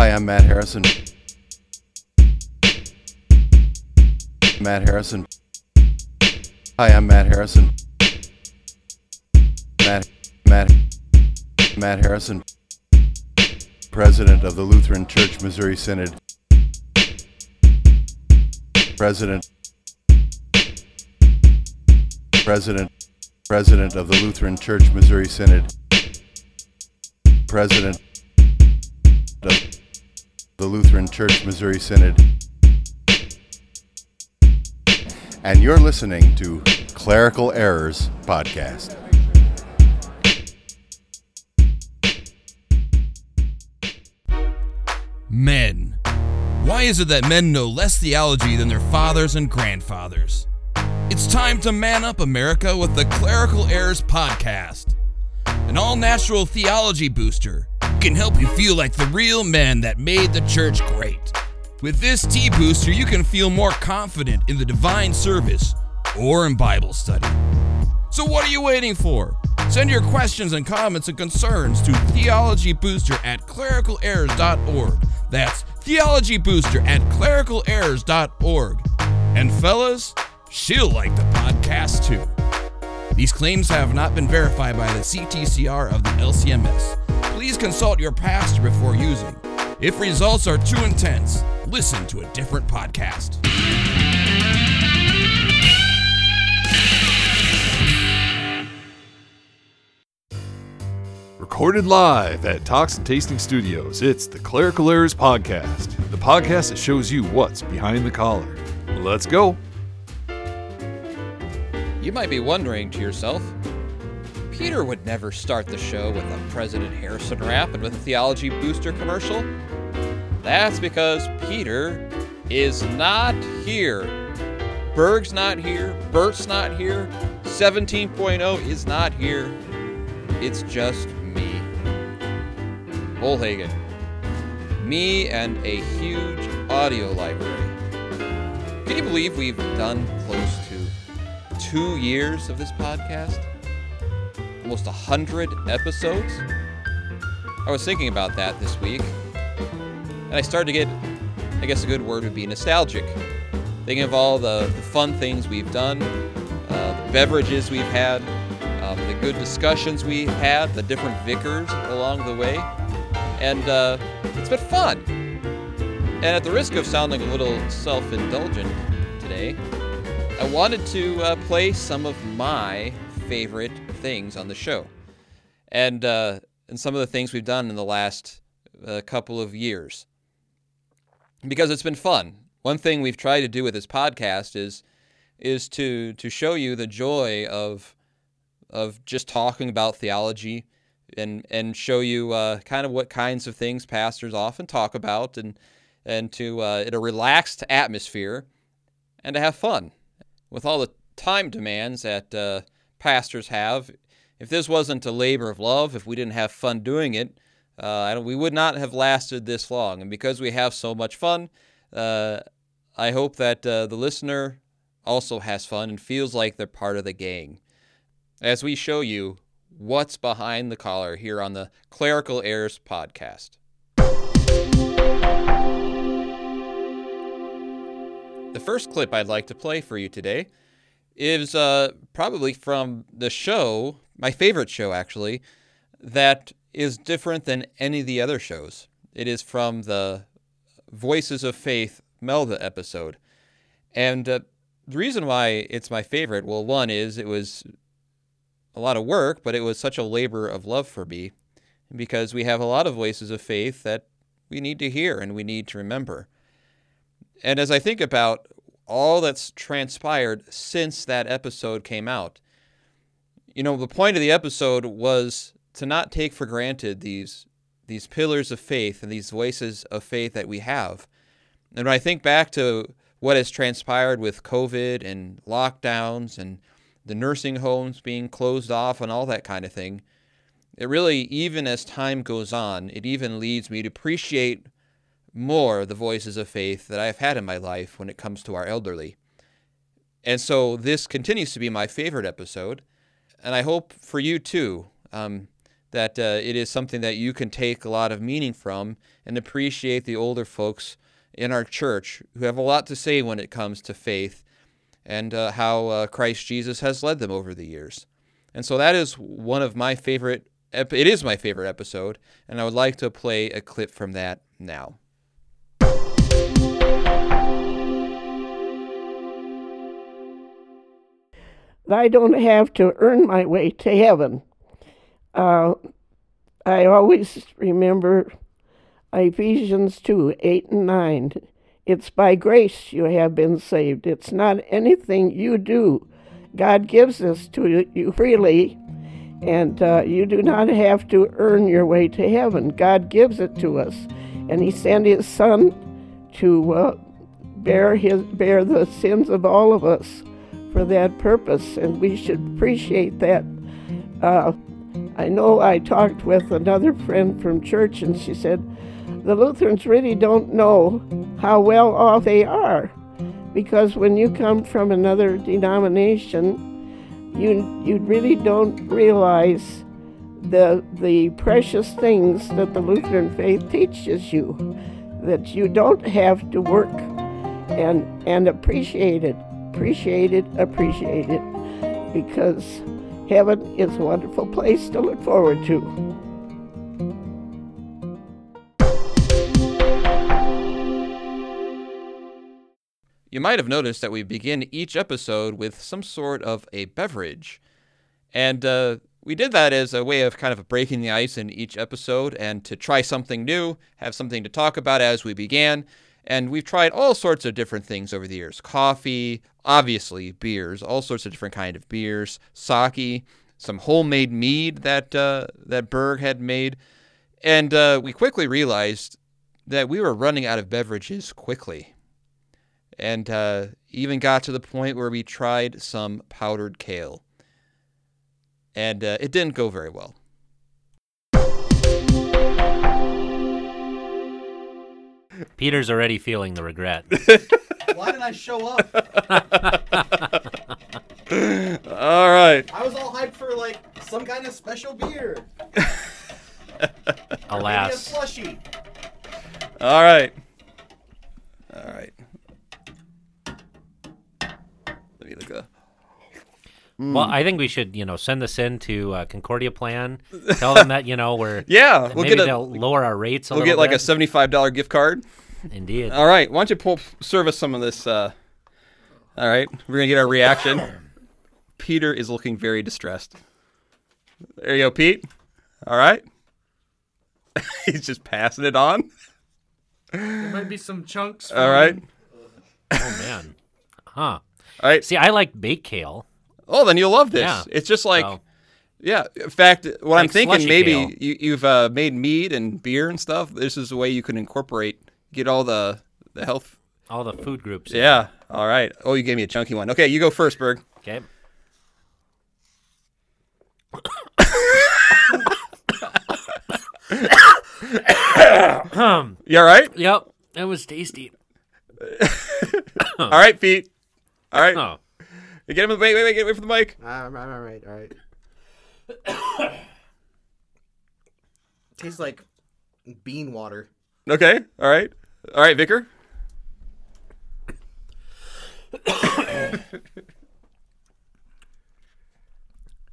Hi, I'm Matt Harrison. Matt Harrison. Hi, I'm Matt Harrison. Matt, Matt, Matt Harrison, President of the Lutheran Church Missouri Synod. President, President, President of the Lutheran Church Missouri Synod. President the Lutheran Church Missouri Synod. And you're listening to Clerical Errors Podcast. Men. Why is it that men know less theology than their fathers and grandfathers? It's time to man up America with the Clerical Errors Podcast, an all natural theology booster can help you feel like the real men that made the church great. With this T booster, you can feel more confident in the divine service or in Bible study. So, what are you waiting for? Send your questions and comments and concerns to theologybooster at clericalerrors.org. That's theologybooster at clericalerrors.org. And fellas, she'll like the podcast too. These claims have not been verified by the CTCR of the LCMS. Please consult your pastor before using. If results are too intense, listen to a different podcast. Recorded live at Talks and Tasting Studios, it's the Clerical Errors Podcast, the podcast that shows you what's behind the collar. Let's go. You might be wondering to yourself, Peter would never start the show with a President Harrison rap and with a Theology Booster commercial. That's because Peter is not here. Berg's not here. Bert's not here. 17.0 is not here. It's just me. Bullhagen. Me and a huge audio library. Can you believe we've done close to two years of this podcast? Almost a hundred episodes? I was thinking about that this week, and I started to get, I guess a good word would be nostalgic. Thinking of all the, the fun things we've done, uh, the beverages we've had, um, the good discussions we had, the different vicars along the way, and uh, it's been fun. And at the risk of sounding a little self indulgent today, I wanted to uh, play some of my favorite things on the show. And, uh, and some of the things we've done in the last uh, couple of years. Because it's been fun. One thing we've tried to do with this podcast is is to to show you the joy of of just talking about theology and and show you uh, kind of what kinds of things pastors often talk about and and to uh, in a relaxed atmosphere and to have fun with all the time demands that uh, pastors have. If this wasn't a labor of love, if we didn't have fun doing it, uh, we would not have lasted this long. And because we have so much fun, uh, I hope that uh, the listener also has fun and feels like they're part of the gang. As we show you what's behind the collar here on the Clerical Errors podcast. The first clip I'd like to play for you today is uh, probably from the show, my favorite show actually, that is different than any of the other shows. It is from the Voices of Faith Melva episode. And uh, the reason why it's my favorite, well, one is it was a lot of work, but it was such a labor of love for me because we have a lot of voices of faith that we need to hear and we need to remember. And as I think about all that's transpired since that episode came out, you know, the point of the episode was to not take for granted these these pillars of faith and these voices of faith that we have. And when I think back to what has transpired with COVID and lockdowns and the nursing homes being closed off and all that kind of thing, it really, even as time goes on, it even leads me to appreciate more the voices of faith that I've had in my life when it comes to our elderly. And so this continues to be my favorite episode, and I hope for you too. Um, that uh, it is something that you can take a lot of meaning from and appreciate the older folks in our church who have a lot to say when it comes to faith and uh, how uh, Christ Jesus has led them over the years. And so that is one of my favorite. Ep- it is my favorite episode, and I would like to play a clip from that now. I don't have to earn my way to heaven. Uh, I always remember Ephesians 2 8 and 9. It's by grace you have been saved. It's not anything you do. God gives this to you freely, and uh, you do not have to earn your way to heaven. God gives it to us, and He sent His Son to uh, bear his bear the sins of all of us for that purpose, and we should appreciate that. Uh, I know I talked with another friend from church, and she said the Lutherans really don't know how well off they are, because when you come from another denomination, you you really don't realize the the precious things that the Lutheran faith teaches you, that you don't have to work, and and appreciate it appreciate it, appreciate it, because heaven is a wonderful place to look forward to. You might have noticed that we begin each episode with some sort of a beverage. And uh, we did that as a way of kind of breaking the ice in each episode and to try something new, have something to talk about as we began. And we've tried all sorts of different things over the years coffee, obviously, beers, all sorts of different kind of beers, sake, some homemade mead that, uh, that Berg had made. And uh, we quickly realized that we were running out of beverages quickly and uh, even got to the point where we tried some powdered kale. And uh, it didn't go very well. Peter's already feeling the regret. Why didn't I show up? All right. I was all hyped for like some kind of special beer. Alas. slushy. All right. All right. Let me look up. Well, I think we should, you know, send this in to uh, Concordia Plan. Tell them that, you know, we're Yeah, we'll maybe get a they'll lower our rates a we'll little get like a seventy-five dollar gift card. Indeed. All right. Why don't you pull serve us some of this? Uh, all right, we're gonna get our reaction. Peter is looking very distressed. There you go, Pete. All right. He's just passing it on. There might be some chunks. All right. Oh man. Huh. All right. See, I like baked kale. Oh, then you'll love this. Yeah. It's just like, So- yeah. In fact, what I'm thinking, maybe you, you've uh, made mead and beer and stuff. This is a way you can incorporate, get all the the health. All the food groups. Yeah. All right. Oh, you gave me a chunky one. Okay, you go first, Berg. Okay. You all right? Yep. It was tasty. All right, Pete. All right. Oh. Get him. Wait, wait, wait. Get away from the mic. All right, all right, all right. Tastes like bean water. Okay. All right. All right, Vicar.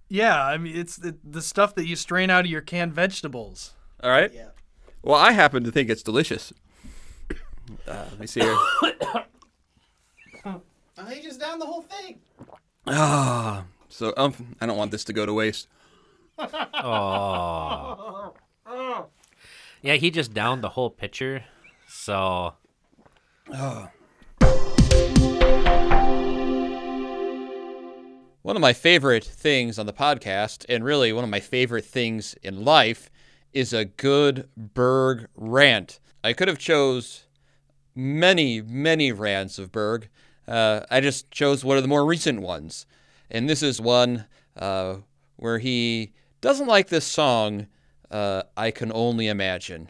Yeah, I mean it's the, the stuff that you strain out of your canned vegetables. All right. Yeah. Well, I happen to think it's delicious. Uh, let me see here. I think just down the whole thing. Ah, so um, I don't want this to go to waste. Oh. Yeah, he just downed the whole pitcher. So One of my favorite things on the podcast, and really one of my favorite things in life, is a good Berg rant. I could have chose many, many rants of Berg. Uh, I just chose one of the more recent ones, and this is one uh, where he doesn't like this song. Uh, I can only imagine.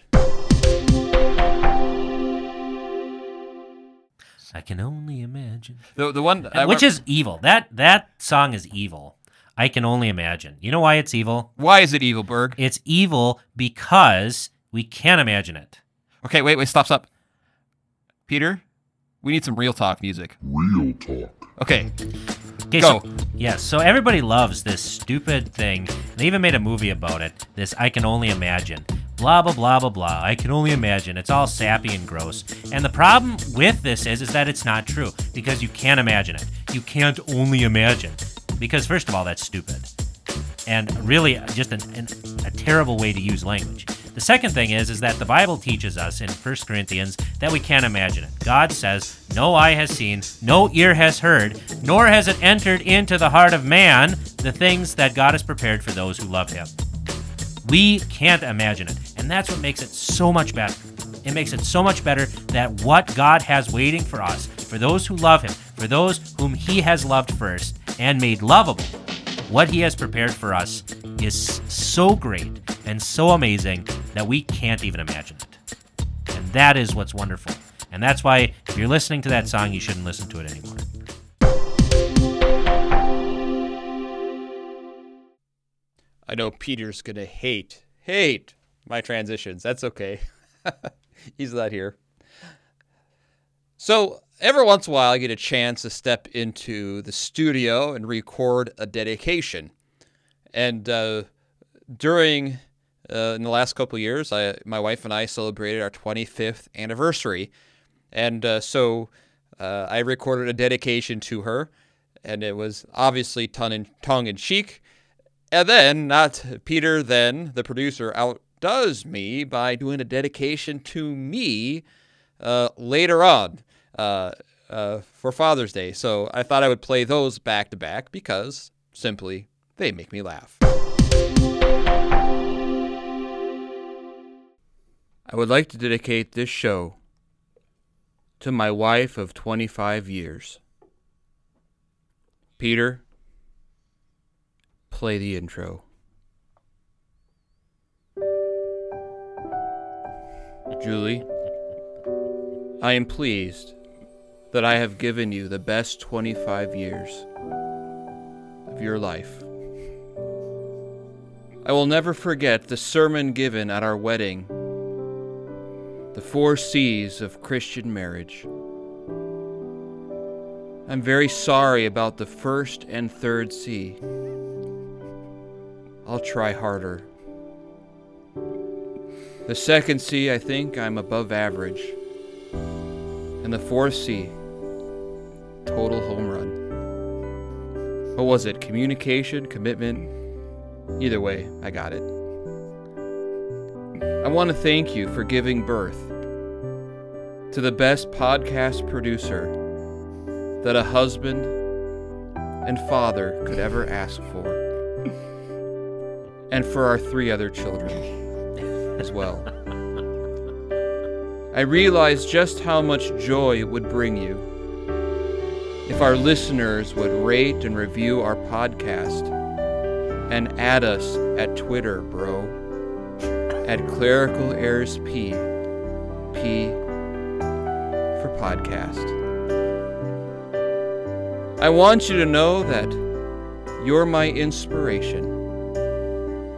I can only imagine. The the one Which is evil. That that song is evil. I can only imagine. You know why it's evil? Why is it evil, Berg? It's evil because we can't imagine it. Okay, wait, wait, stop, stop. Peter, we need some real talk music. Real talk. Okay, Okay, Go. So, yes, so everybody loves this stupid thing. They even made a movie about it. This I can only imagine. Blah blah blah blah blah. I can only imagine. It's all sappy and gross. And the problem with this is is that it's not true because you can't imagine it. You can't only imagine. Because first of all, that's stupid. And really just an, an, a terrible way to use language. The second thing is is that the Bible teaches us in 1 Corinthians that we can't imagine it. God says, "No eye has seen, no ear has heard, nor has it entered into the heart of man the things that God has prepared for those who love him." We can't imagine it. And that's what makes it so much better. It makes it so much better that what God has waiting for us, for those who love Him, for those whom He has loved first and made lovable, what He has prepared for us is so great and so amazing that we can't even imagine it. And that is what's wonderful. And that's why, if you're listening to that song, you shouldn't listen to it anymore. I know Peter's gonna hate, hate my transitions. That's okay. He's not here. So every once in a while, I get a chance to step into the studio and record a dedication. And uh, during uh, in the last couple years, I, my wife and I celebrated our 25th anniversary, and uh, so uh, I recorded a dedication to her, and it was obviously tongue in, tongue in cheek. And then, not Peter, then the producer outdoes me by doing a dedication to me uh, later on uh, uh, for Father's Day. So I thought I would play those back to back because simply they make me laugh. I would like to dedicate this show to my wife of 25 years. Peter, play the intro. Julie, I am pleased that I have given you the best 25 years of your life. I will never forget the sermon given at our wedding, the four C's of Christian marriage. I'm very sorry about the first and third C. I'll try harder. The second C, I think I'm above average. And the fourth C, total home run. What was it? Communication, commitment? Either way, I got it. I want to thank you for giving birth to the best podcast producer that a husband and father could ever ask for. And for our three other children as well. I realize just how much joy it would bring you if our listeners would rate and review our podcast and add us at Twitter, bro, at Clerical Errors P, P for podcast. I want you to know that you're my inspiration.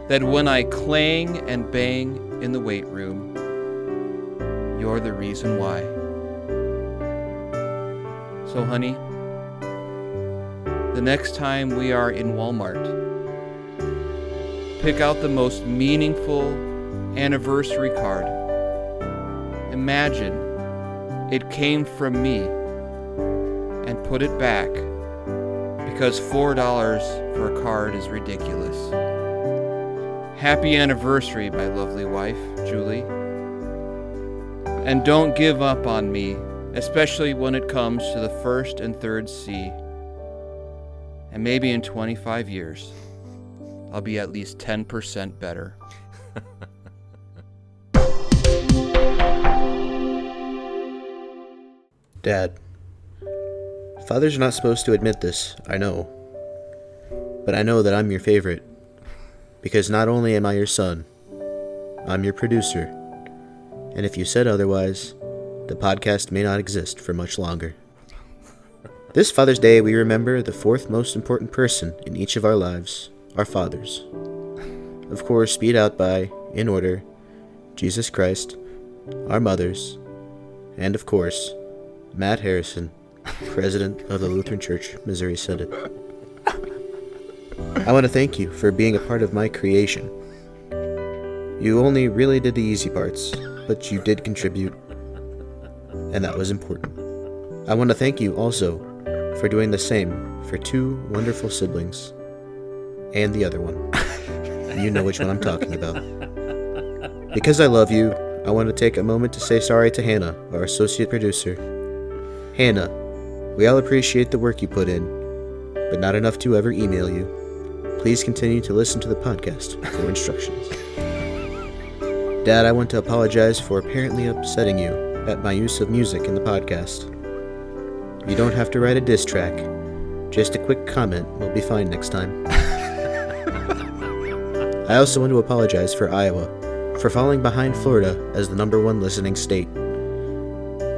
That when I clang and bang in the weight room, you're the reason why. So, honey, the next time we are in Walmart, pick out the most meaningful anniversary card. Imagine it came from me and put it back because $4 for a card is ridiculous. Happy anniversary, my lovely wife, Julie. And don't give up on me, especially when it comes to the first and third C. And maybe in 25 years, I'll be at least 10% better. Dad, fathers are not supposed to admit this, I know. But I know that I'm your favorite. Because not only am I your son, I'm your producer. And if you said otherwise, the podcast may not exist for much longer. This Father's Day, we remember the fourth most important person in each of our lives our fathers. Of course, beat out by, in order, Jesus Christ, our mothers, and of course, Matt Harrison, President of the Lutheran Church Missouri Synod. I want to thank you for being a part of my creation. You only really did the easy parts, but you did contribute, and that was important. I want to thank you also for doing the same for two wonderful siblings and the other one. you know which one I'm talking about. Because I love you, I want to take a moment to say sorry to Hannah, our associate producer. Hannah, we all appreciate the work you put in, but not enough to ever email you. Please continue to listen to the podcast for instructions. Dad, I want to apologize for apparently upsetting you at my use of music in the podcast. You don't have to write a diss track. Just a quick comment will be fine next time. I also want to apologize for Iowa for falling behind Florida as the number one listening state.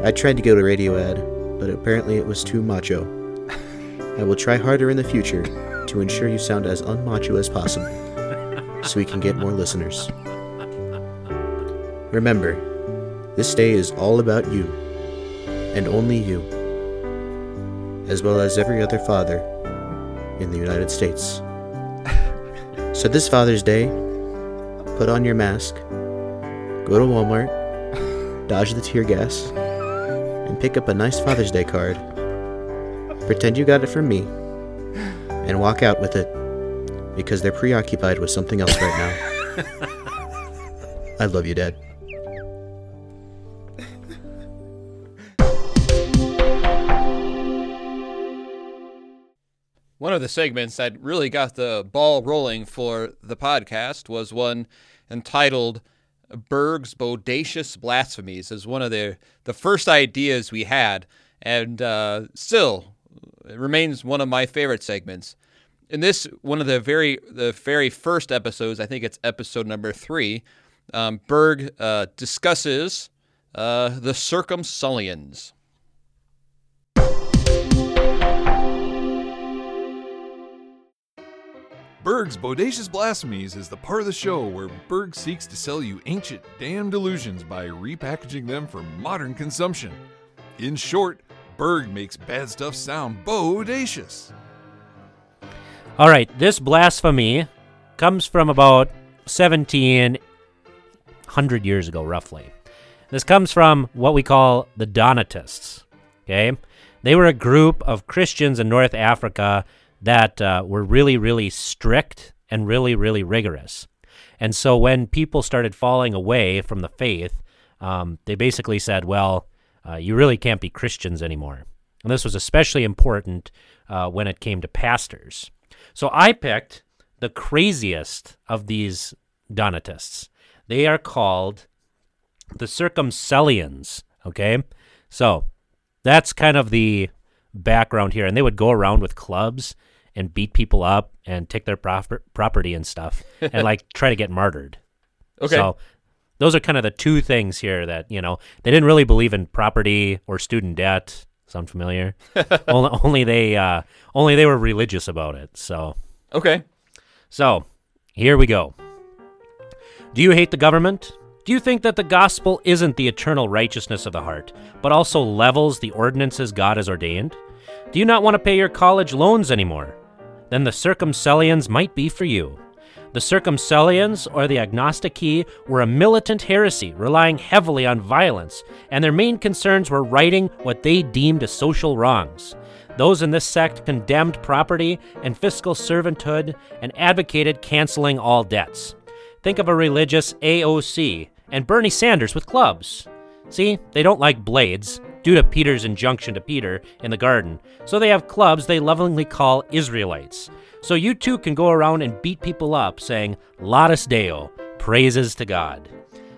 I tried to go to radio ad, but apparently it was too macho. I will try harder in the future to ensure you sound as unmacho as possible so we can get more listeners. Remember, this day is all about you, and only you, as well as every other father in the United States. so, this Father's Day, put on your mask, go to Walmart, dodge the tear gas, and pick up a nice Father's Day card. Pretend you got it from me, and walk out with it because they're preoccupied with something else right now. I love you, Dad. One of the segments that really got the ball rolling for the podcast was one entitled Berg's Bodacious Blasphemies as one of the, the first ideas we had, and uh, still remains one of my favorite segments. In this, one of the very the very first episodes, I think it's episode number three, um, Berg uh, discusses uh, the Circumcellians. Berg's Bodacious Blasphemies is the part of the show where Berg seeks to sell you ancient damn delusions by repackaging them for modern consumption. In short, Berg makes bad stuff sound bodacious. All right, this blasphemy comes from about 1700 years ago, roughly. This comes from what we call the Donatists. Okay? They were a group of Christians in North Africa that uh, were really, really strict and really, really rigorous. And so when people started falling away from the faith, um, they basically said, well, uh, you really can't be Christians anymore. And this was especially important uh, when it came to pastors. So I picked the craziest of these Donatists. They are called the Circumcellians. Okay? So that's kind of the background here. And they would go around with clubs and beat people up and take their proper- property and stuff and like try to get martyred. Okay. So those are kind of the two things here that, you know, they didn't really believe in property or student debt. Sound familiar? only, only they uh, only they were religious about it. So Okay. so here we go. Do you hate the government? Do you think that the gospel isn't the eternal righteousness of the heart, but also levels the ordinances God has ordained? Do you not want to pay your college loans anymore? Then the Circumcellians might be for you. The Circumcellians, or the Agonistici, were a militant heresy relying heavily on violence, and their main concerns were righting what they deemed as social wrongs. Those in this sect condemned property and fiscal servanthood and advocated canceling all debts. Think of a religious AOC and Bernie Sanders with clubs. See, they don't like blades, due to Peter's injunction to Peter in the garden, so they have clubs they lovingly call Israelites. So you too can go around and beat people up saying, Laudus Deo, praises to God.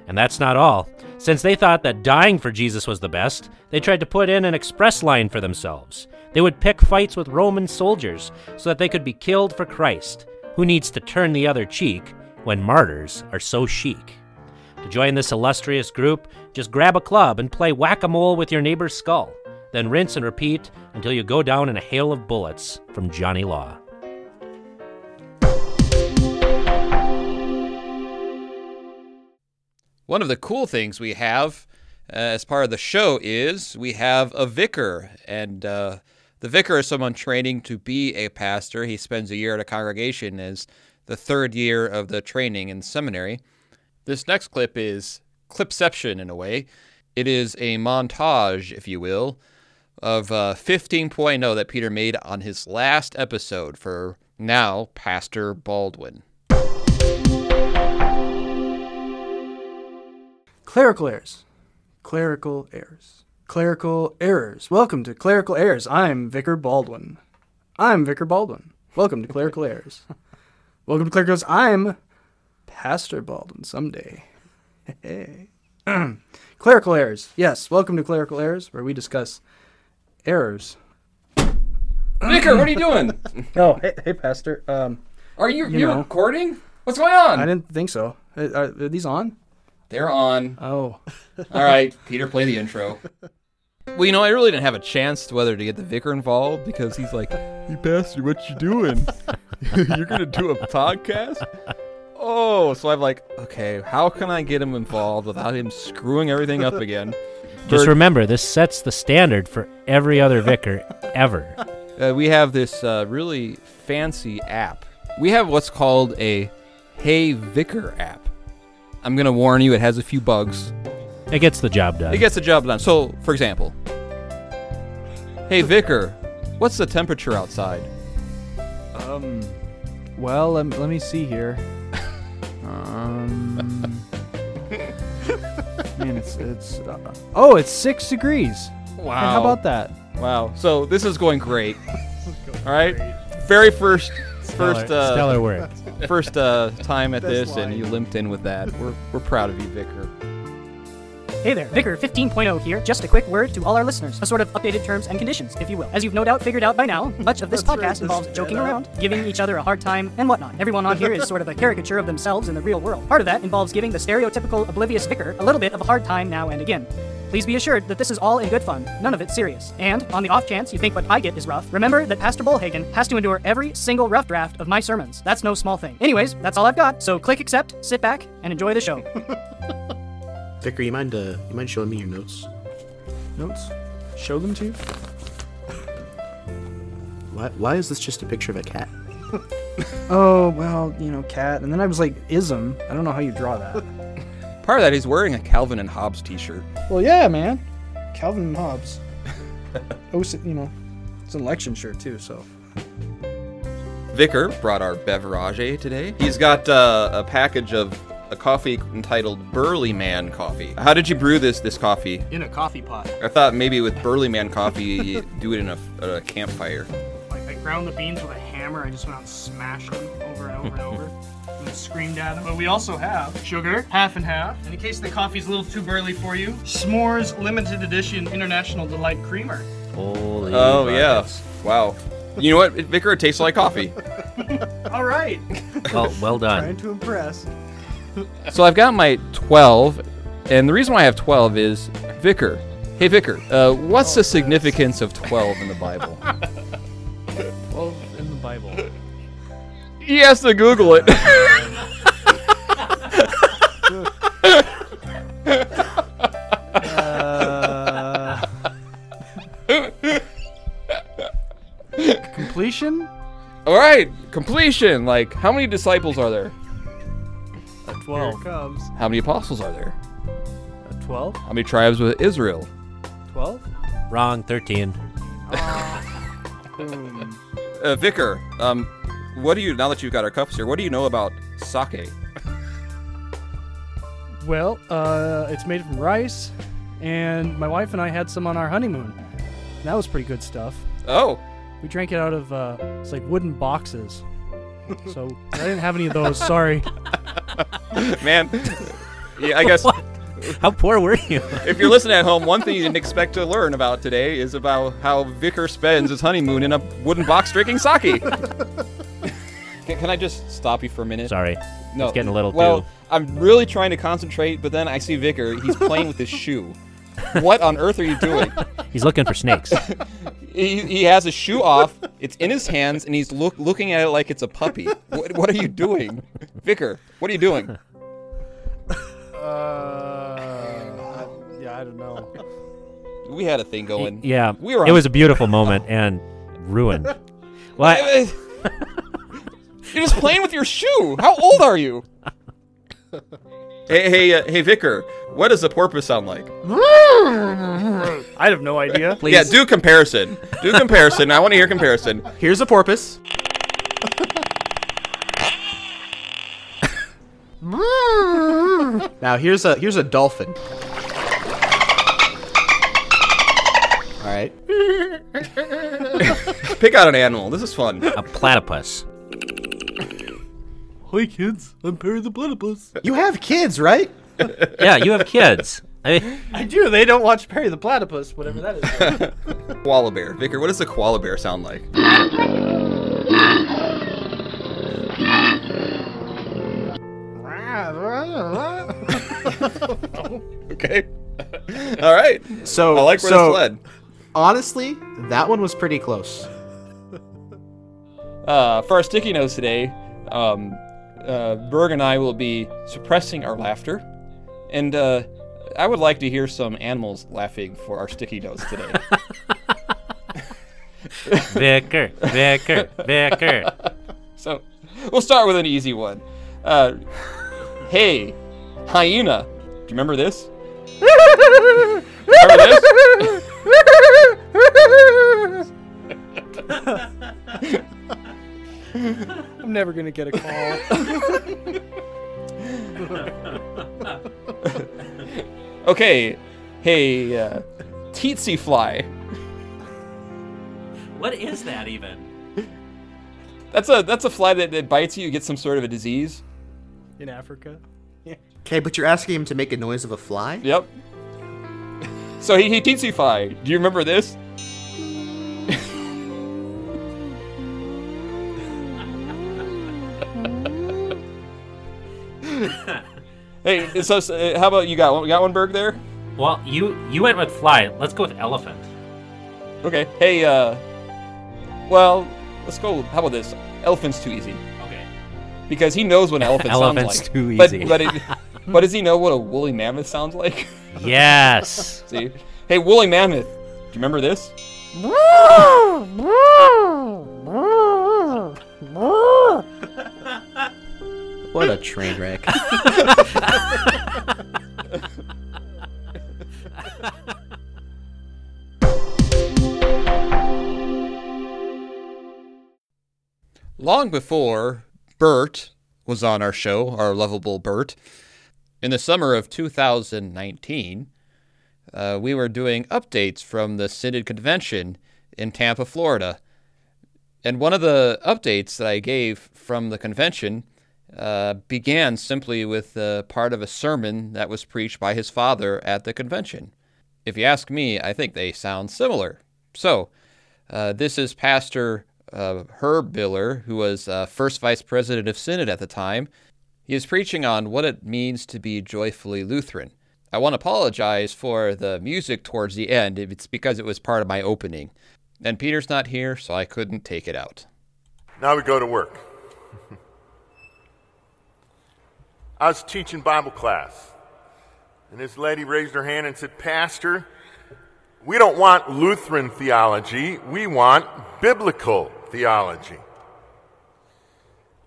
And that's not all. Since they thought that dying for Jesus was the best, they tried to put in an express line for themselves. They would pick fights with Roman soldiers so that they could be killed for Christ, who needs to turn the other cheek when martyrs are so chic. To join this illustrious group, just grab a club and play whack a mole with your neighbor's skull. then rinse and repeat until you go down in a hail of bullets from Johnny Law. One of the cool things we have uh, as part of the show is we have a vicar, and uh, the vicar is someone training to be a pastor. He spends a year at a congregation as the third year of the training in seminary. This next clip is clipception in a way. It is a montage, if you will, of uh, 15.0 that Peter made on his last episode for now Pastor Baldwin. Clerical errors. Clerical errors. Clerical errors. Welcome to Clerical Errors. I'm Vicar Baldwin. I'm Vicar Baldwin. Welcome to Clerical Errors. Welcome to Clerical Errors. I'm Pastor Baldwin someday. Hey. clerical errors. Yes, welcome to Clerical Errors, where we discuss errors. Vicar, what are you doing? Oh, hey, hey Pastor. Um, Are you, You you know. recording? What's going on? I didn't think so. Uh, Are, are these on? They're on. Oh. All right, Peter, play the intro. Well, you know, I really didn't have a chance to whether to get the vicar involved because he's like, "Hey, pastor, what you doing? You're gonna do a podcast?" Oh, so I'm like, okay, how can I get him involved without him screwing everything up again? Just Bird- remember, this sets the standard for every other vicar ever. uh, we have this uh, really fancy app. We have what's called a Hey Vicar app. I'm gonna warn you, it has a few bugs. It gets the job done. It gets the job done. So, for example, hey Vicar, what's the temperature outside? Um, well, let, let me see here. Um, man, it's it's uh, oh, it's six degrees. Hey, how about that? Wow. So this is going great. All right. Very first, first, Stellar- uh, stellar work. first uh, time at Best this, and you limped in with that. We're we're proud of you, Vicar. Hey there, Vicar 15.0 here. Just a quick word to all our listeners, a sort of updated terms and conditions, if you will. As you've no doubt figured out by now, much of this podcast involves joking up. around, giving each other a hard time, and whatnot. Everyone on here is sort of a caricature of themselves in the real world. Part of that involves giving the stereotypical oblivious vicar a little bit of a hard time now and again. Please be assured that this is all in good fun, none of it serious. And, on the off chance you think what I get is rough, remember that Pastor Bullhagen has to endure every single rough draft of my sermons. That's no small thing. Anyways, that's all I've got, so click accept, sit back, and enjoy the show. Vicar, you mind uh, you mind showing me your notes? Notes. Show them to you. Why why is this just a picture of a cat? Oh well, you know, cat. And then I was like, ism. I don't know how you draw that. Part of that, he's wearing a Calvin and Hobbes T-shirt. well, yeah, man. Calvin and Hobbes. oh, so- you know, it's an election shirt too. So Vicar brought our beverage today. He's got uh, a package of a coffee entitled Burly Man Coffee. How did you brew this this coffee? in a coffee pot. I thought maybe with Burly Man Coffee, you do it in a, a campfire. Like I ground the beans with a hammer. I just went out and smashed them over and over and over. And then screamed at them. But we also have sugar, half and half. And in case the coffee's a little too burly for you, S'mores limited edition International Delight Creamer. Holy Oh yeah, wow. You know what, Vicar? It tastes like coffee. All right. Well, well done. Trying to impress. So I've got my 12, and the reason why I have 12 is Vicar. Hey, Vicar, uh, what's the significance of 12 in the Bible? Well, in the Bible. He has to Google it. Uh, completion. All right, completion. Like, how many disciples are there? Here Twelve. it comes. How many apostles are there? Twelve. How many tribes with Israel? Twelve. Wrong, 13. Boom. Uh, Vicar, um, what do you now that you've got our cups here? What do you know about sake? Well, uh, it's made from rice, and my wife and I had some on our honeymoon. That was pretty good stuff. Oh, We drank it out of uh, it's like wooden boxes. So I didn't have any of those. Sorry. Man. Yeah, I guess How poor were you? if you're listening at home, one thing you didn't expect to learn about today is about how Vicar spends his honeymoon in a wooden box drinking sake. can, can I just stop you for a minute? Sorry. No, It's getting a little well, too. I'm really trying to concentrate, but then I see Vicar. He's playing with his shoe. What on earth are you doing? He's looking for snakes. He, he has a shoe off. It's in his hands, and he's look, looking at it like it's a puppy. What, what are you doing, Vicar? What are you doing? Uh, yeah, I don't know. We had a thing going. Yeah, we were. It on- was a beautiful moment and ruined. Well, I- You're just playing with your shoe. How old are you? hey, hey, uh, hey, Vicar. What does a porpoise sound like? I have no idea. Please. Yeah, do comparison. Do comparison. I want to hear comparison. Here's a porpoise. now here's a here's a dolphin. All right. Pick out an animal. This is fun. a platypus. Hi kids, I'm Perry the Platypus. You have kids, right? Yeah, you have kids. I, I do. They don't watch Perry the Platypus, whatever that is. Koala bear. Vicar, what does a koala bear sound like? okay. All right. So I like where so, this led. Honestly, that one was pretty close. Uh, for our sticky notes today, um, uh, Berg and I will be suppressing our laughter, and uh, I would like to hear some animals laughing for our sticky notes today. Vicar, Vicar, Vicar. so we'll start with an easy one. Uh, hey, hyena. Do you remember this? remember this? I'm never gonna get a call. Okay. Hey, uh, tsetse fly. What is that even? That's a that's a fly that, that bites you. You get some sort of a disease. In Africa. Okay, but you're asking him to make a noise of a fly? Yep. So he, he tsetse fly. Do you remember this? Hey, so, so, uh, how about you got one? You got one, Berg there? Well, you you went with fly. Let's go with elephant. Okay. Hey, uh, well, let's go. How about this? Elephant's too easy. Okay. Because he knows what an elephant Elephant's sounds like. too But- easy. But, it, but does he know what a woolly mammoth sounds like? Yes. See? Hey, woolly mammoth. Do you remember this? What a train wreck. Long before Bert was on our show, our lovable Bert, in the summer of 2019, uh, we were doing updates from the Synod Convention in Tampa, Florida. And one of the updates that I gave from the convention uh, began simply with uh, part of a sermon that was preached by his father at the convention. If you ask me, I think they sound similar. So, uh, this is Pastor uh, Herb Mueller, who was uh, first vice president of Synod at the time. He is preaching on what it means to be joyfully Lutheran. I want to apologize for the music towards the end. It's because it was part of my opening. And Peter's not here, so I couldn't take it out. Now we go to work. I was teaching Bible class, and this lady raised her hand and said, Pastor, we don't want Lutheran theology, we want biblical theology.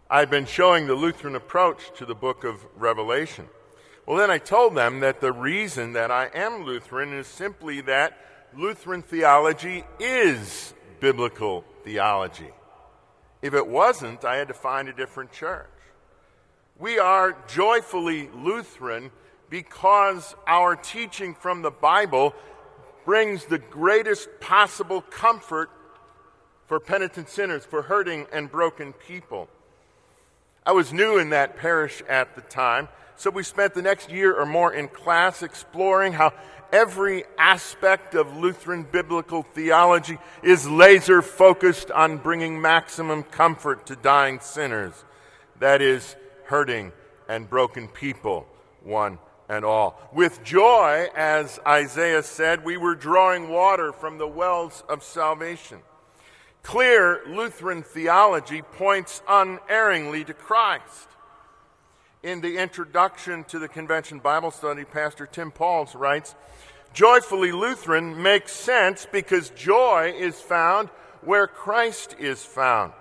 I had been showing the Lutheran approach to the book of Revelation. Well, then I told them that the reason that I am Lutheran is simply that Lutheran theology is biblical theology. If it wasn't, I had to find a different church. We are joyfully Lutheran because our teaching from the Bible brings the greatest possible comfort for penitent sinners, for hurting and broken people. I was new in that parish at the time, so we spent the next year or more in class exploring how every aspect of Lutheran biblical theology is laser focused on bringing maximum comfort to dying sinners. That is, hurting and broken people one and all. With joy, as Isaiah said, we were drawing water from the wells of salvation. Clear Lutheran theology points unerringly to Christ. In the introduction to the Convention Bible Study, Pastor Tim Pauls writes Joyfully Lutheran makes sense because joy is found where Christ is found.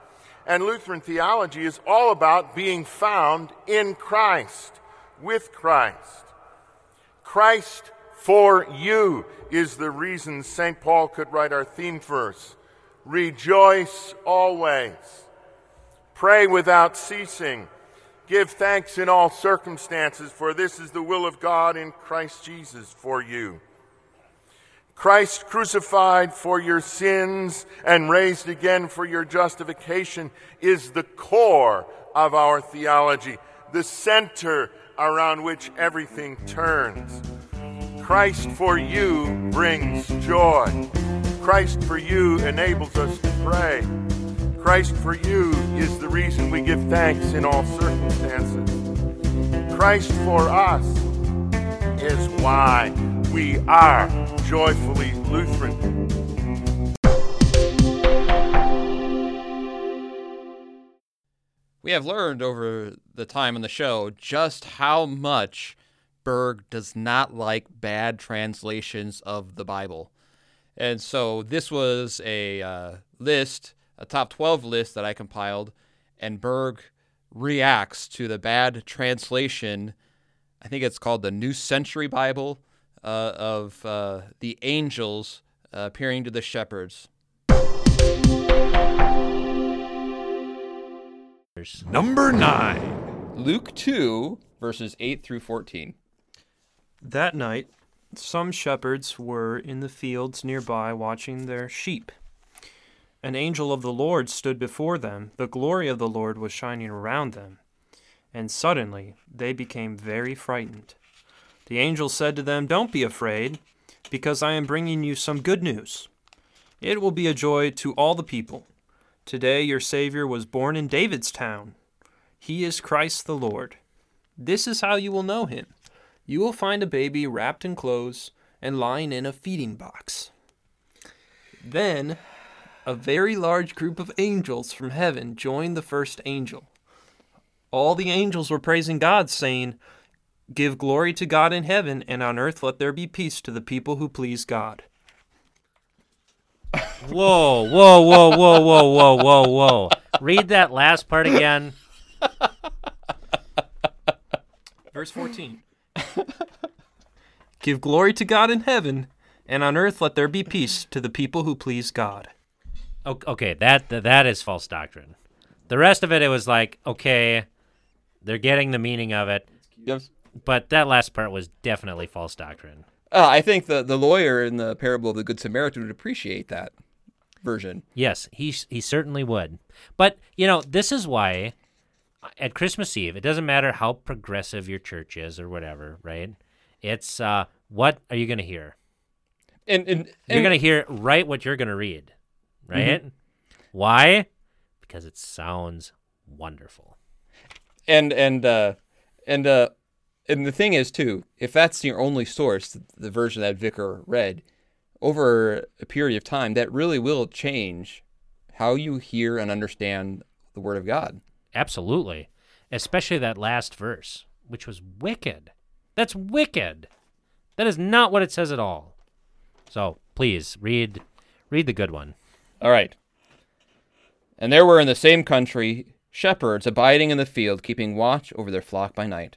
And Lutheran theology is all about being found in Christ, with Christ. Christ for you is the reason St. Paul could write our theme verse. Rejoice always. Pray without ceasing. Give thanks in all circumstances, for this is the will of God in Christ Jesus for you. Christ crucified for your sins and raised again for your justification is the core of our theology, the center around which everything turns. Christ for you brings joy. Christ for you enables us to pray. Christ for you is the reason we give thanks in all circumstances. Christ for us is why we are joyfully Lutheran. We have learned over the time on the show just how much Berg does not like bad translations of the Bible. And so this was a uh, list, a top 12 list that I compiled, and Berg reacts to the bad translation. I think it's called the New Century Bible uh, of uh, the angels uh, appearing to the shepherds. Number nine. Luke 2, verses 8 through 14. That night, some shepherds were in the fields nearby watching their sheep. An angel of the Lord stood before them. The glory of the Lord was shining around them. And suddenly they became very frightened. The angel said to them, Don't be afraid, because I am bringing you some good news. It will be a joy to all the people. Today your Savior was born in David's town. He is Christ the Lord. This is how you will know him. You will find a baby wrapped in clothes and lying in a feeding box. Then a very large group of angels from heaven joined the first angel. All the angels were praising God, saying, Give glory to God in heaven, and on earth let there be peace to the people who please God. Whoa, whoa, whoa, whoa, whoa, whoa, whoa, whoa. Read that last part again. Verse 14 Give glory to God in heaven, and on earth let there be peace to the people who please God. Okay, that that is false doctrine. The rest of it, it was like, okay, they're getting the meaning of it. Yes. But that last part was definitely false doctrine. Uh, I think the, the lawyer in the parable of the Good Samaritan would appreciate that version. Yes, he he certainly would. But you know, this is why at Christmas Eve, it doesn't matter how progressive your church is or whatever, right? It's uh, what are you going to hear? And, and, you're going to hear right what you're going to read, right? Why? Because it sounds wonderful. and and uh and uh and the thing is too if that's your only source the version that vicar read over a period of time that really will change how you hear and understand the word of god Absolutely. Especially that last verse, which was wicked. That's wicked. That is not what it says at all. So please read read the good one. all right and there were in the same country shepherds abiding in the field keeping watch over their flock by night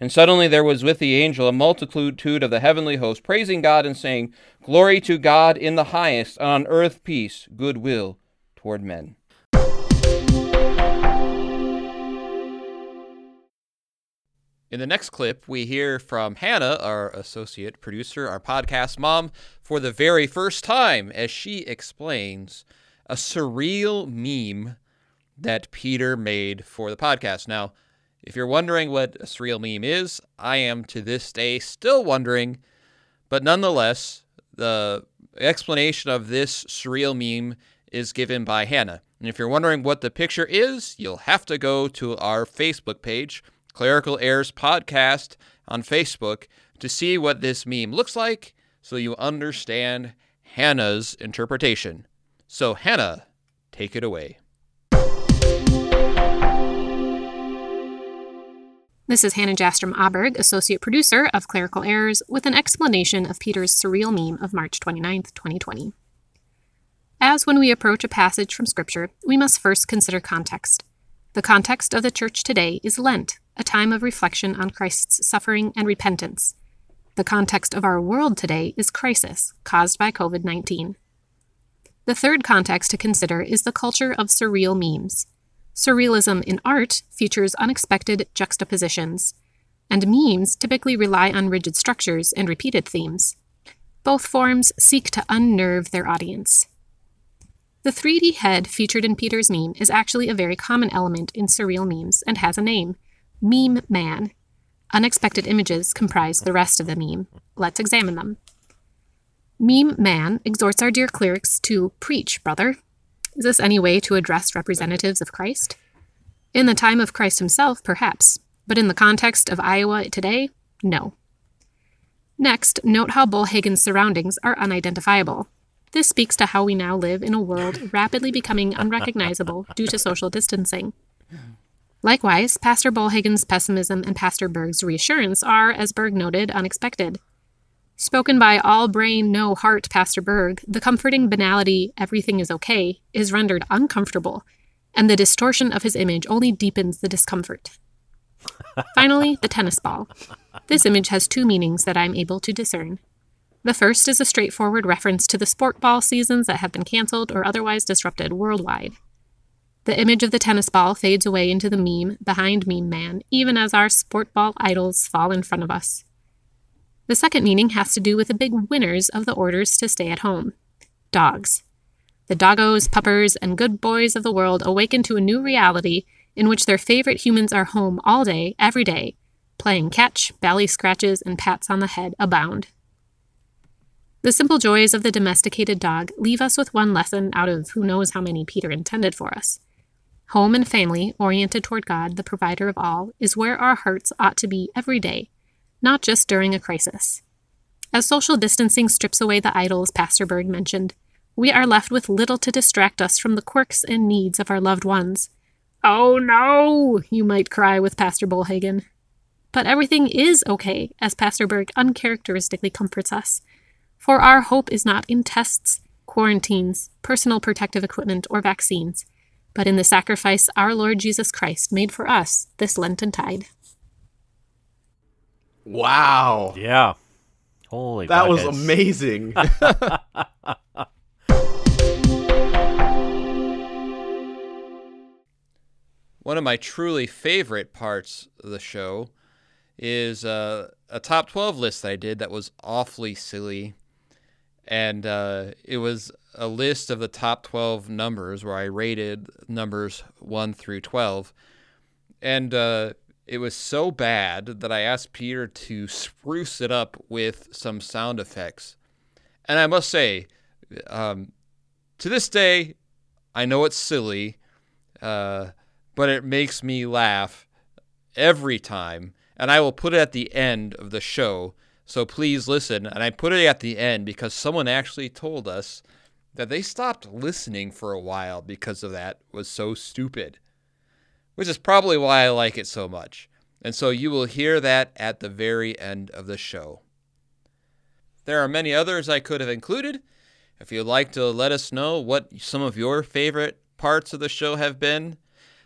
And suddenly there was with the angel a multitude of the heavenly host, praising God and saying, Glory to God in the highest, and on earth peace, goodwill toward men. In the next clip, we hear from Hannah, our associate producer, our podcast mom, for the very first time as she explains a surreal meme that Peter made for the podcast. Now, if you're wondering what a surreal meme is, I am to this day still wondering, but nonetheless, the explanation of this surreal meme is given by Hannah. And if you're wondering what the picture is, you'll have to go to our Facebook page, Clerical Errors Podcast on Facebook, to see what this meme looks like so you understand Hannah's interpretation. So, Hannah, take it away. This is Hannah Jastrom Aberg, associate producer of Clerical Errors, with an explanation of Peter's surreal meme of March 29, 2020. As when we approach a passage from Scripture, we must first consider context. The context of the church today is Lent, a time of reflection on Christ's suffering and repentance. The context of our world today is crisis, caused by COVID 19. The third context to consider is the culture of surreal memes. Surrealism in art features unexpected juxtapositions, and memes typically rely on rigid structures and repeated themes. Both forms seek to unnerve their audience. The 3D head featured in Peter's meme is actually a very common element in surreal memes and has a name Meme Man. Unexpected images comprise the rest of the meme. Let's examine them. Meme Man exhorts our dear clerics to preach, brother. Is this any way to address representatives of Christ? In the time of Christ himself, perhaps, but in the context of Iowa today, no. Next, note how Bullhagen's surroundings are unidentifiable. This speaks to how we now live in a world rapidly becoming unrecognizable due to social distancing. Likewise, Pastor Bullhagen's pessimism and Pastor Berg's reassurance are, as Berg noted, unexpected. Spoken by all brain, no heart Pastor Berg, the comforting banality, everything is okay, is rendered uncomfortable, and the distortion of his image only deepens the discomfort. Finally, the tennis ball. This image has two meanings that I'm able to discern. The first is a straightforward reference to the sport ball seasons that have been canceled or otherwise disrupted worldwide. The image of the tennis ball fades away into the meme behind Meme Man, even as our sport ball idols fall in front of us. The second meaning has to do with the big winners of the orders to stay at home dogs. The doggos, puppers, and good boys of the world awaken to a new reality in which their favorite humans are home all day, every day, playing catch, belly scratches, and pats on the head abound. The simple joys of the domesticated dog leave us with one lesson out of who knows how many Peter intended for us. Home and family, oriented toward God, the provider of all, is where our hearts ought to be every day, not just during a crisis. As social distancing strips away the idols Pastor Berg mentioned, we are left with little to distract us from the quirks and needs of our loved ones. Oh no, you might cry with Pastor Bullhagen. But everything is okay, as Pastor Berg uncharacteristically comforts us. For our hope is not in tests, quarantines, personal protective equipment, or vaccines but in the sacrifice our Lord Jesus Christ made for us this Lenten tide. Wow. Yeah. Holy That was amazing. One of my truly favorite parts of the show is uh, a top 12 list that I did that was awfully silly. And uh, it was a list of the top 12 numbers where I rated numbers 1 through 12. And uh, it was so bad that I asked Peter to spruce it up with some sound effects. And I must say, um, to this day, I know it's silly, uh, but it makes me laugh every time. And I will put it at the end of the show. So please listen. And I put it at the end because someone actually told us that they stopped listening for a while because of that it was so stupid. Which is probably why I like it so much. And so you will hear that at the very end of the show. There are many others I could have included. If you'd like to let us know what some of your favorite parts of the show have been,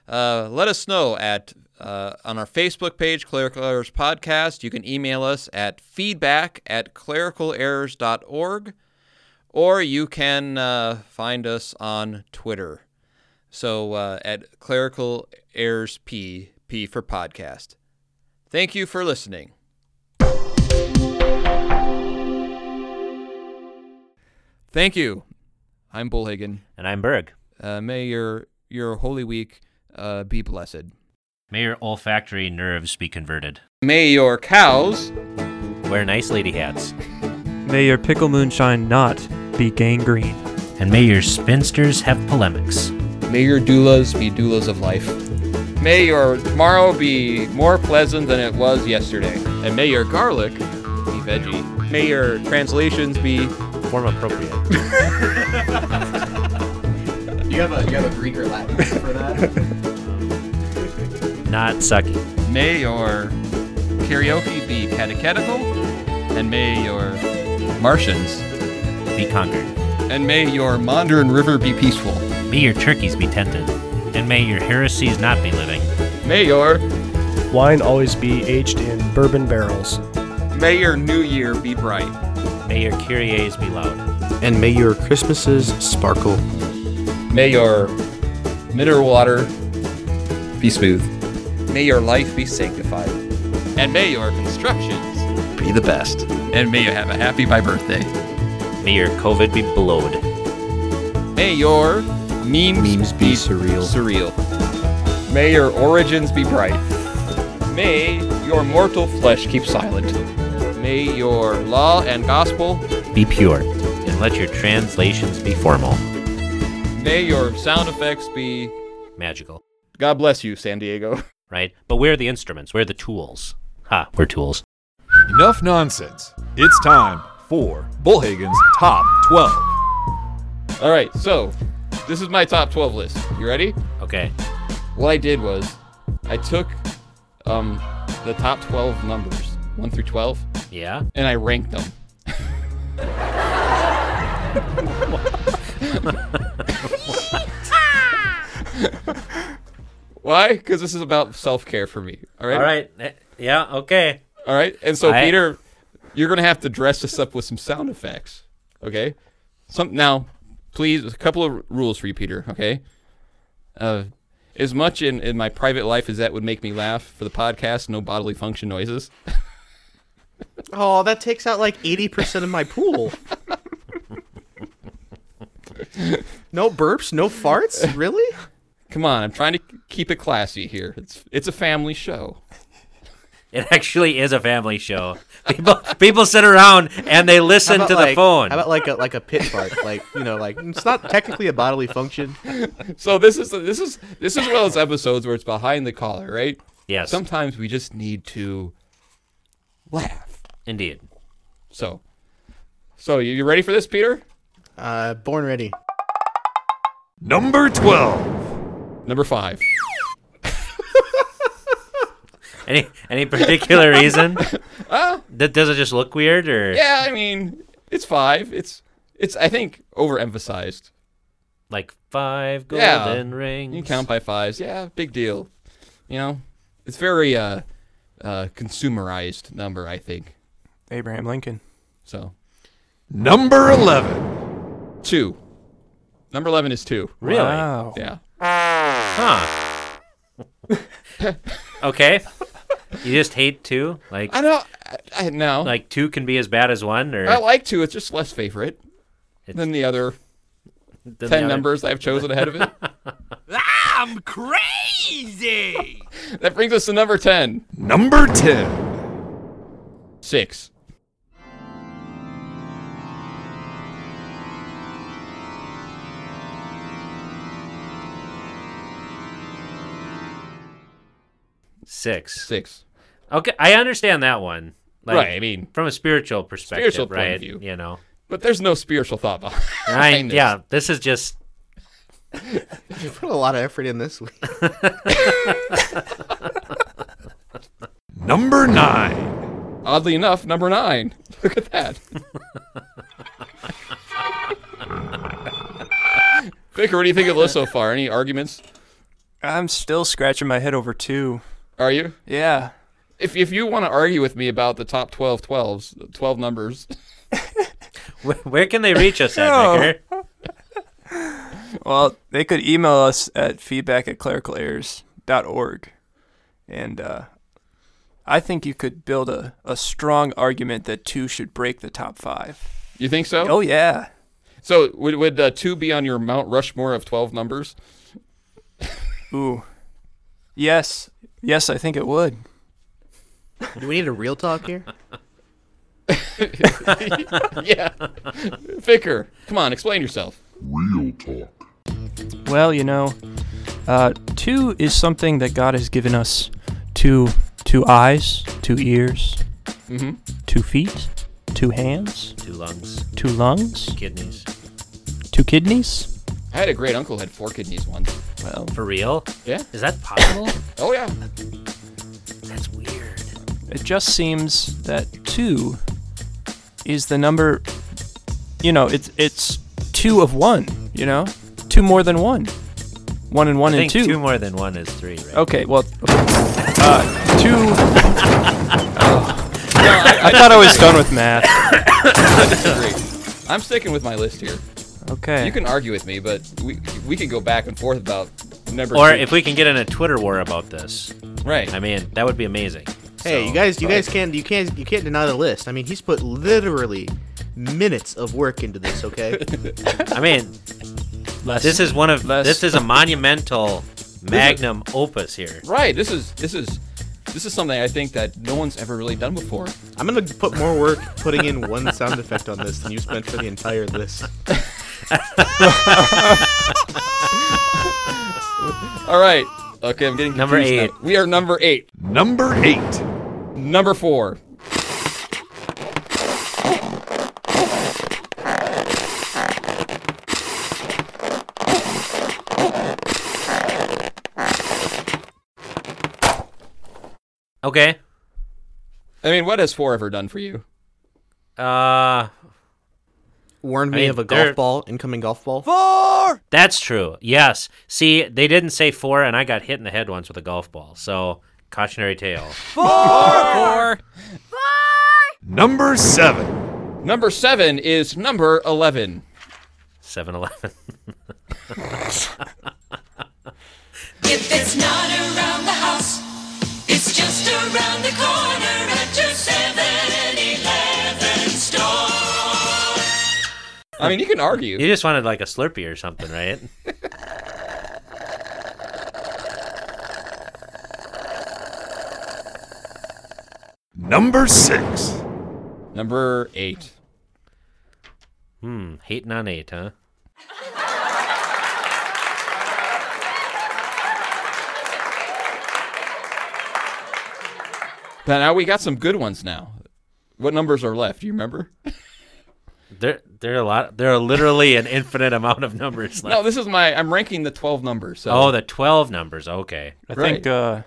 uh, let us know at uh, on our Facebook page, Clerical Errors Podcast. You can email us at feedback at clericalerrors.org, or you can uh, find us on Twitter. So uh, at Clerical Errors P, P for podcast. Thank you for listening. Thank you. I'm Bullhagen. And I'm Berg. Uh, may your your Holy Week uh, be blessed. May your olfactory nerves be converted. May your cows wear nice lady hats. May your pickle moonshine not be gangrene. And may your spinsters have polemics. May your doulas be doulas of life. May your tomorrow be more pleasant than it was yesterday. And may your garlic be veggie. May your translations be form appropriate. do you have a do you have a Greek or Latin for that? Not sucky. May your karaoke be catechetical, and may your Martians be conquered. And may your Mandarin River be peaceful. May your turkeys be tented. And may your heresies not be living. May your wine always be aged in bourbon barrels. May your new year be bright. May your Kyries be loud. And may your Christmases sparkle. May your mineral water be smooth. May your life be sanctified. And may your constructions be the best. And may you have a happy my birthday. May your COVID be blowed. May your memes, memes be, be surreal. Surreal. May your origins be bright. May your mortal flesh keep silent. May your law and gospel be pure, and let your translations be formal. May your sound effects be magical. God bless you, San Diego. Right? But where are the instruments? Where are the tools? Ha, we're tools. Enough nonsense. It's time for Bullhagen's Top 12. All right, so this is my top 12 list. You ready? Okay. What I did was I took um, the top 12 numbers, 1 through 12. Yeah. And I ranked them. Why? Because this is about self care for me. All right. All right. Yeah. Okay. All right. And so, I... Peter, you're gonna have to dress this up with some sound effects. Okay. Some now, please. A couple of rules for you, Peter. Okay. Uh, as much in, in my private life as that would make me laugh for the podcast, no bodily function noises. oh, that takes out like eighty percent of my pool. no burps, no farts, really? Come on, I'm trying to keep it classy here. It's it's a family show. It actually is a family show. People people sit around and they listen to like, the phone. How about like a like a pit fart? like you know, like it's not technically a bodily function. So this is this is this is one of those episodes where it's behind the collar, right? Yes. Sometimes we just need to laugh. Indeed. So, so you, you ready for this, Peter? Uh, born ready. Number twelve. Number five. Any any particular reason? Uh, That does it just look weird or yeah, I mean, it's five. It's it's I think overemphasized. like five Yeah. golden rings? You count by fives. Yeah, big deal. You know, it's very uh, uh, consumerized number. I think Abraham Lincoln. so. Number eleven. Two. Number eleven is two. Really? Wow. Yeah. Huh. okay. You just hate two? Like I don't. I, I no. like two can be as bad as one or I like two. It's just less favorite than the other than the ten other? numbers I've chosen ahead of it. I'm crazy. that brings us to number ten. Number ten. Six. Six. Six. Okay, I understand that one. Like, Right, I mean- from a spiritual perspective, Spiritual point right? of view. You know, But there's no spiritual thought behind I, this. yeah, this is just You put a lot of effort in this week. Number nine. Oddly enough, number nine. Look at that. Vicar, what do you think of this so far? Any arguments? I'm still scratching my head over two. Are you? Yeah. If, if you want to argue with me about the top 12 12s, 12 numbers, where, where can they reach us at, No. Well, they could email us at feedback at clericalerrors.org. And uh, I think you could build a, a strong argument that two should break the top five. You think so? Oh yeah. So would would uh, two be on your Mount Rushmore of twelve numbers? Ooh. Yes. Yes, I think it would. Do we need a real talk here? yeah. Vicar, come on, explain yourself. Real talk. Well, you know, uh, two is something that God has given us two two eyes, two ears, Mhm. two feet, two hands, Two lungs. two lungs, Kidneys. two kidneys. I had a great uncle who had four kidneys once. Well, For real? Yeah. Is that possible? Oh yeah. That's weird. It just seems that two is the number. You know, it's it's two of one. You know, two more than one. One and one I and think two. two more than one is three, right? Okay, well, uh, two. oh. I, thought I was done with math. I disagree. I'm sticking with my list here. Okay. You can argue with me, but we we can go back and forth about number. Or two. if we can get in a Twitter war about this. Right. I mean, that would be amazing. Hey, So- you guys, you guys can't, you can't, you can't deny the list. I mean, he's put literally minutes of work into this. Okay. I mean, this is one of this is a monumental magnum opus here. Right. This is this is this is something I think that no one's ever really done before. I'm gonna put more work putting in one sound effect on this than you spent for the entire list. All right. Okay, I'm getting Number confused now. eight. We are number eight. Number eight. Number four. Okay. I mean, what has four ever done for you? Uh Warned I me mean, of a golf ball, incoming golf ball. Four. That's true. Yes. See, they didn't say four, and I got hit in the head once with a golf ball. So cautionary tale. Four. four Number seven. Number seven is number eleven. 7-Eleven. If it's not around the house, it's just around the corner at your 7-Eleven I mean, you can argue. You just wanted like a Slurpee or something, right? Number six. Number eight. Hmm. Hating on eight, huh? But now we got some good ones now. What numbers are left? Do you remember? There, there are a lot. There are literally an infinite amount of numbers left. No, this is my. I'm ranking the twelve numbers. So. Oh, the twelve numbers. Okay. I Right. think. Uh,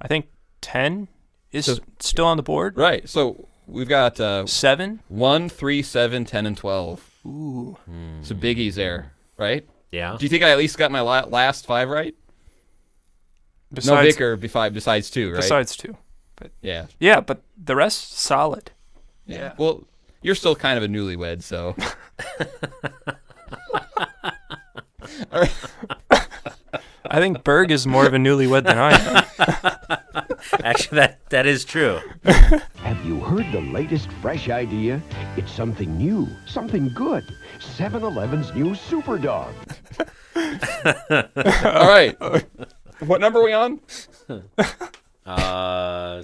I think ten is So- still on the board. Right. So we've got uh, Seven. one, three, seven, ten, and twelve. Ooh. Some biggies there, right? Yeah. Do you think I at least got my la- last five right? no Besides- Vicar besides besides two, right? Besides two. But yeah, yeah, but the rest solid. yeah. Well, you're still kind of a newlywed, so. I think Berg is more of a newlywed than I am. Actually, that that is true. Have you heard the latest fresh idea? It's something new, something good. 7 Eleven's new Super Dog. All right. What number are we on? Uh,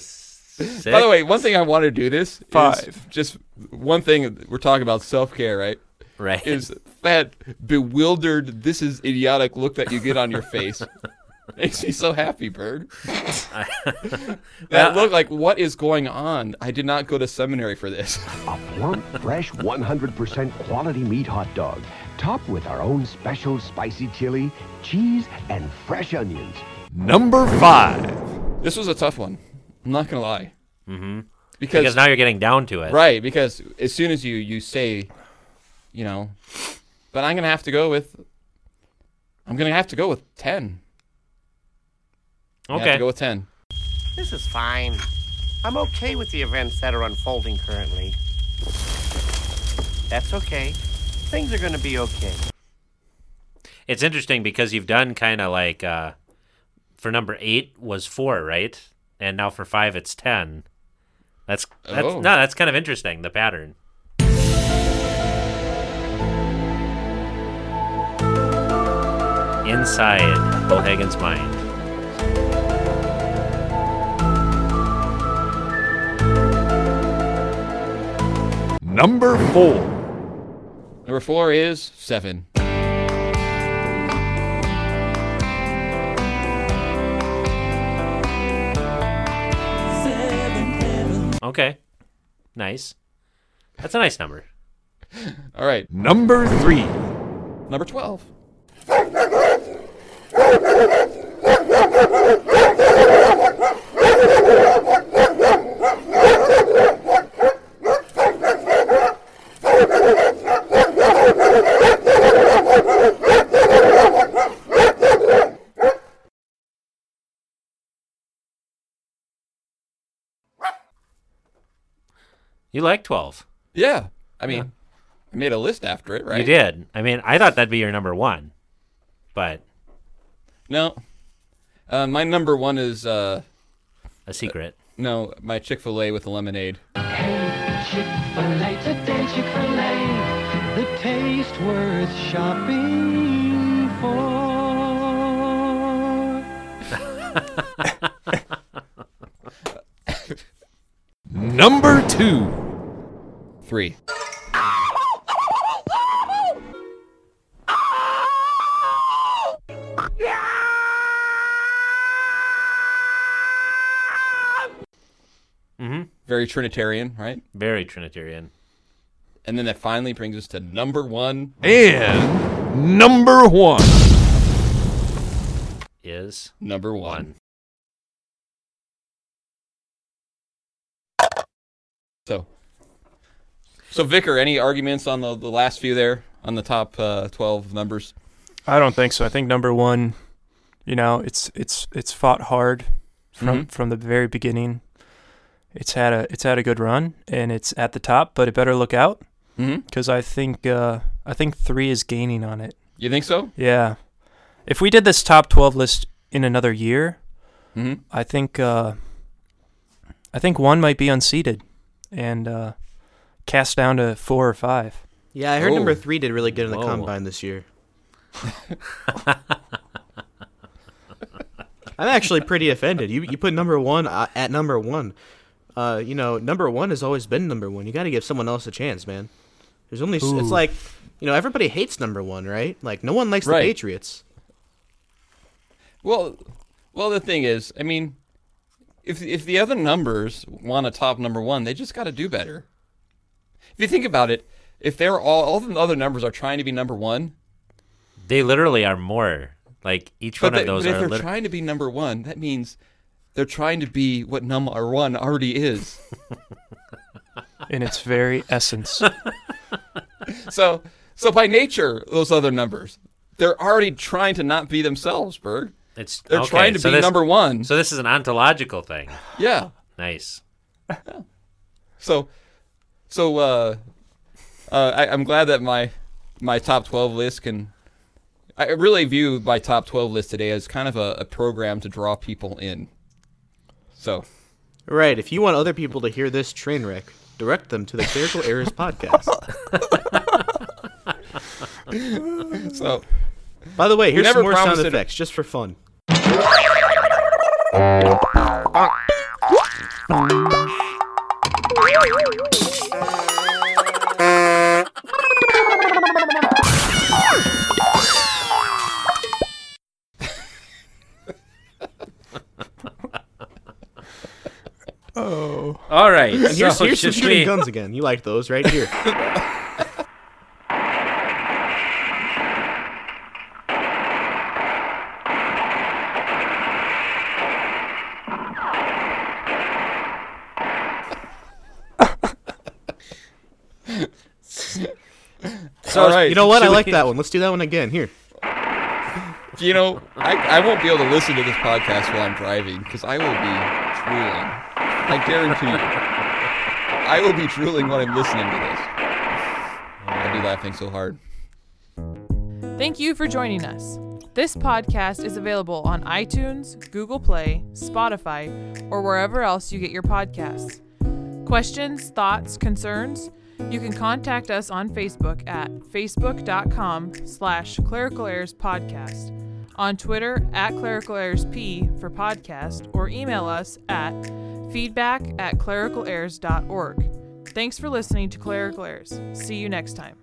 six? By the way, one thing I want to do this is Five. just one thing we're talking about self care, right? Right. Is that bewildered, this is idiotic look that you get on your face. Makes me so happy, Bird. that look like what is going on? I did not go to seminary for this. A plump, fresh, 100% quality meat hot dog, topped with our own special spicy chili, cheese, and fresh onions. Number five. This was a tough one. I'm not gonna lie. Mm-hmm. Because, Because now you're getting down to it. Right, because as soon as you you say, you know, but I'm gonna have to go with. I'm gonna have to go with ten. I have Okay. to go with ten. This is fine. I'm okay with the events that are unfolding currently. That's okay. Things are gonna be okay. It's interesting because you've done kind of like uh, for number eight was four, right? And now for five it's ten. That's that's Oh. no, that's kind of interesting. The pattern. Inside Bullhagen's mind. Number four. Number four is seven. Okay, nice. That's a nice number. All right. Number three. Number 12. You like twelve? Yeah. I mean, I made a list after it, right? You did. I mean, I thought that'd be your number one, but No. Uh, my number one is uh, a secret. no, my Chick fil A with the lemonade. Chick-fil-A, today Chick-fil-A, the taste worth shopping for. Number two. Three. Mm-hmm. Very Trinitarian, right? Very Trinitarian. And then that finally brings us to number one. And number one. Is Number one. So, so Vicar, any arguments on the, the last few there on the top uh, twelve numbers? I don't think so. I think number one, you know, it's it's it's fought hard from Mhm. from the very beginning. It's had a it's had a good run and it's at the top, but it better look out because I think uh, I think three is gaining on it. You think so? Yeah, if we did this top twelve list in another year, Mhm. I think uh, I think one might be unseated and uh, cast down to four or five. Yeah, I heard Oh. number three did really good in the Whoa. combine this year. I'm actually pretty offended. You you put number one uh, at number one. Uh, you know, number one has always been number one. You got to give someone else a chance, man. There's only Ooh. it's like, you know, everybody hates number one, right? Like no one likes Right. the Patriots. Well, well, the thing is, I mean, if if the other numbers want a top number one, they just got to do better. If you think about it, if they're all all the other numbers are trying to be number one, They literally are more. Like each but, one they- of those but if are. they're lit- trying to be number one, that means they're trying to be what number one already is. in its very essence. so, so by nature, those other numbers, they're already trying to not be themselves, Berg. It's they're okay, trying to so be this- number one. So this is an ontological thing. Yeah. Nice. So, so uh, uh, I, I'm glad that my my top 12 list can. I really view my top 12 list today as kind of a, a program to draw people in. So, Right. If you want other people to hear this train wreck, direct them to the Clerical Errors podcast. so. By the way, here's some more sound promised it- effects just for fun. All right. And here's, so here's some shooting we- guns again. You liked those right here. So, All right. You know what? I like we- that one. Let's do that one again. Here. you know, I, I won't be able to listen to this podcast while I'm driving because I will be drooling. I guarantee you. I will be drooling when I'm listening to this. I'll be laughing so hard. Thank you for joining us. This podcast is available on iTunes, Google Play, Spotify, or wherever else you get your podcasts. Questions, thoughts, concerns? You can contact us on Facebook at facebook.com slash clerical errors podcast, on Twitter at clerical errors p for podcast, or email us at feedback at clericalerrors.org. Thanks for listening to Clerical Errors. See you next time.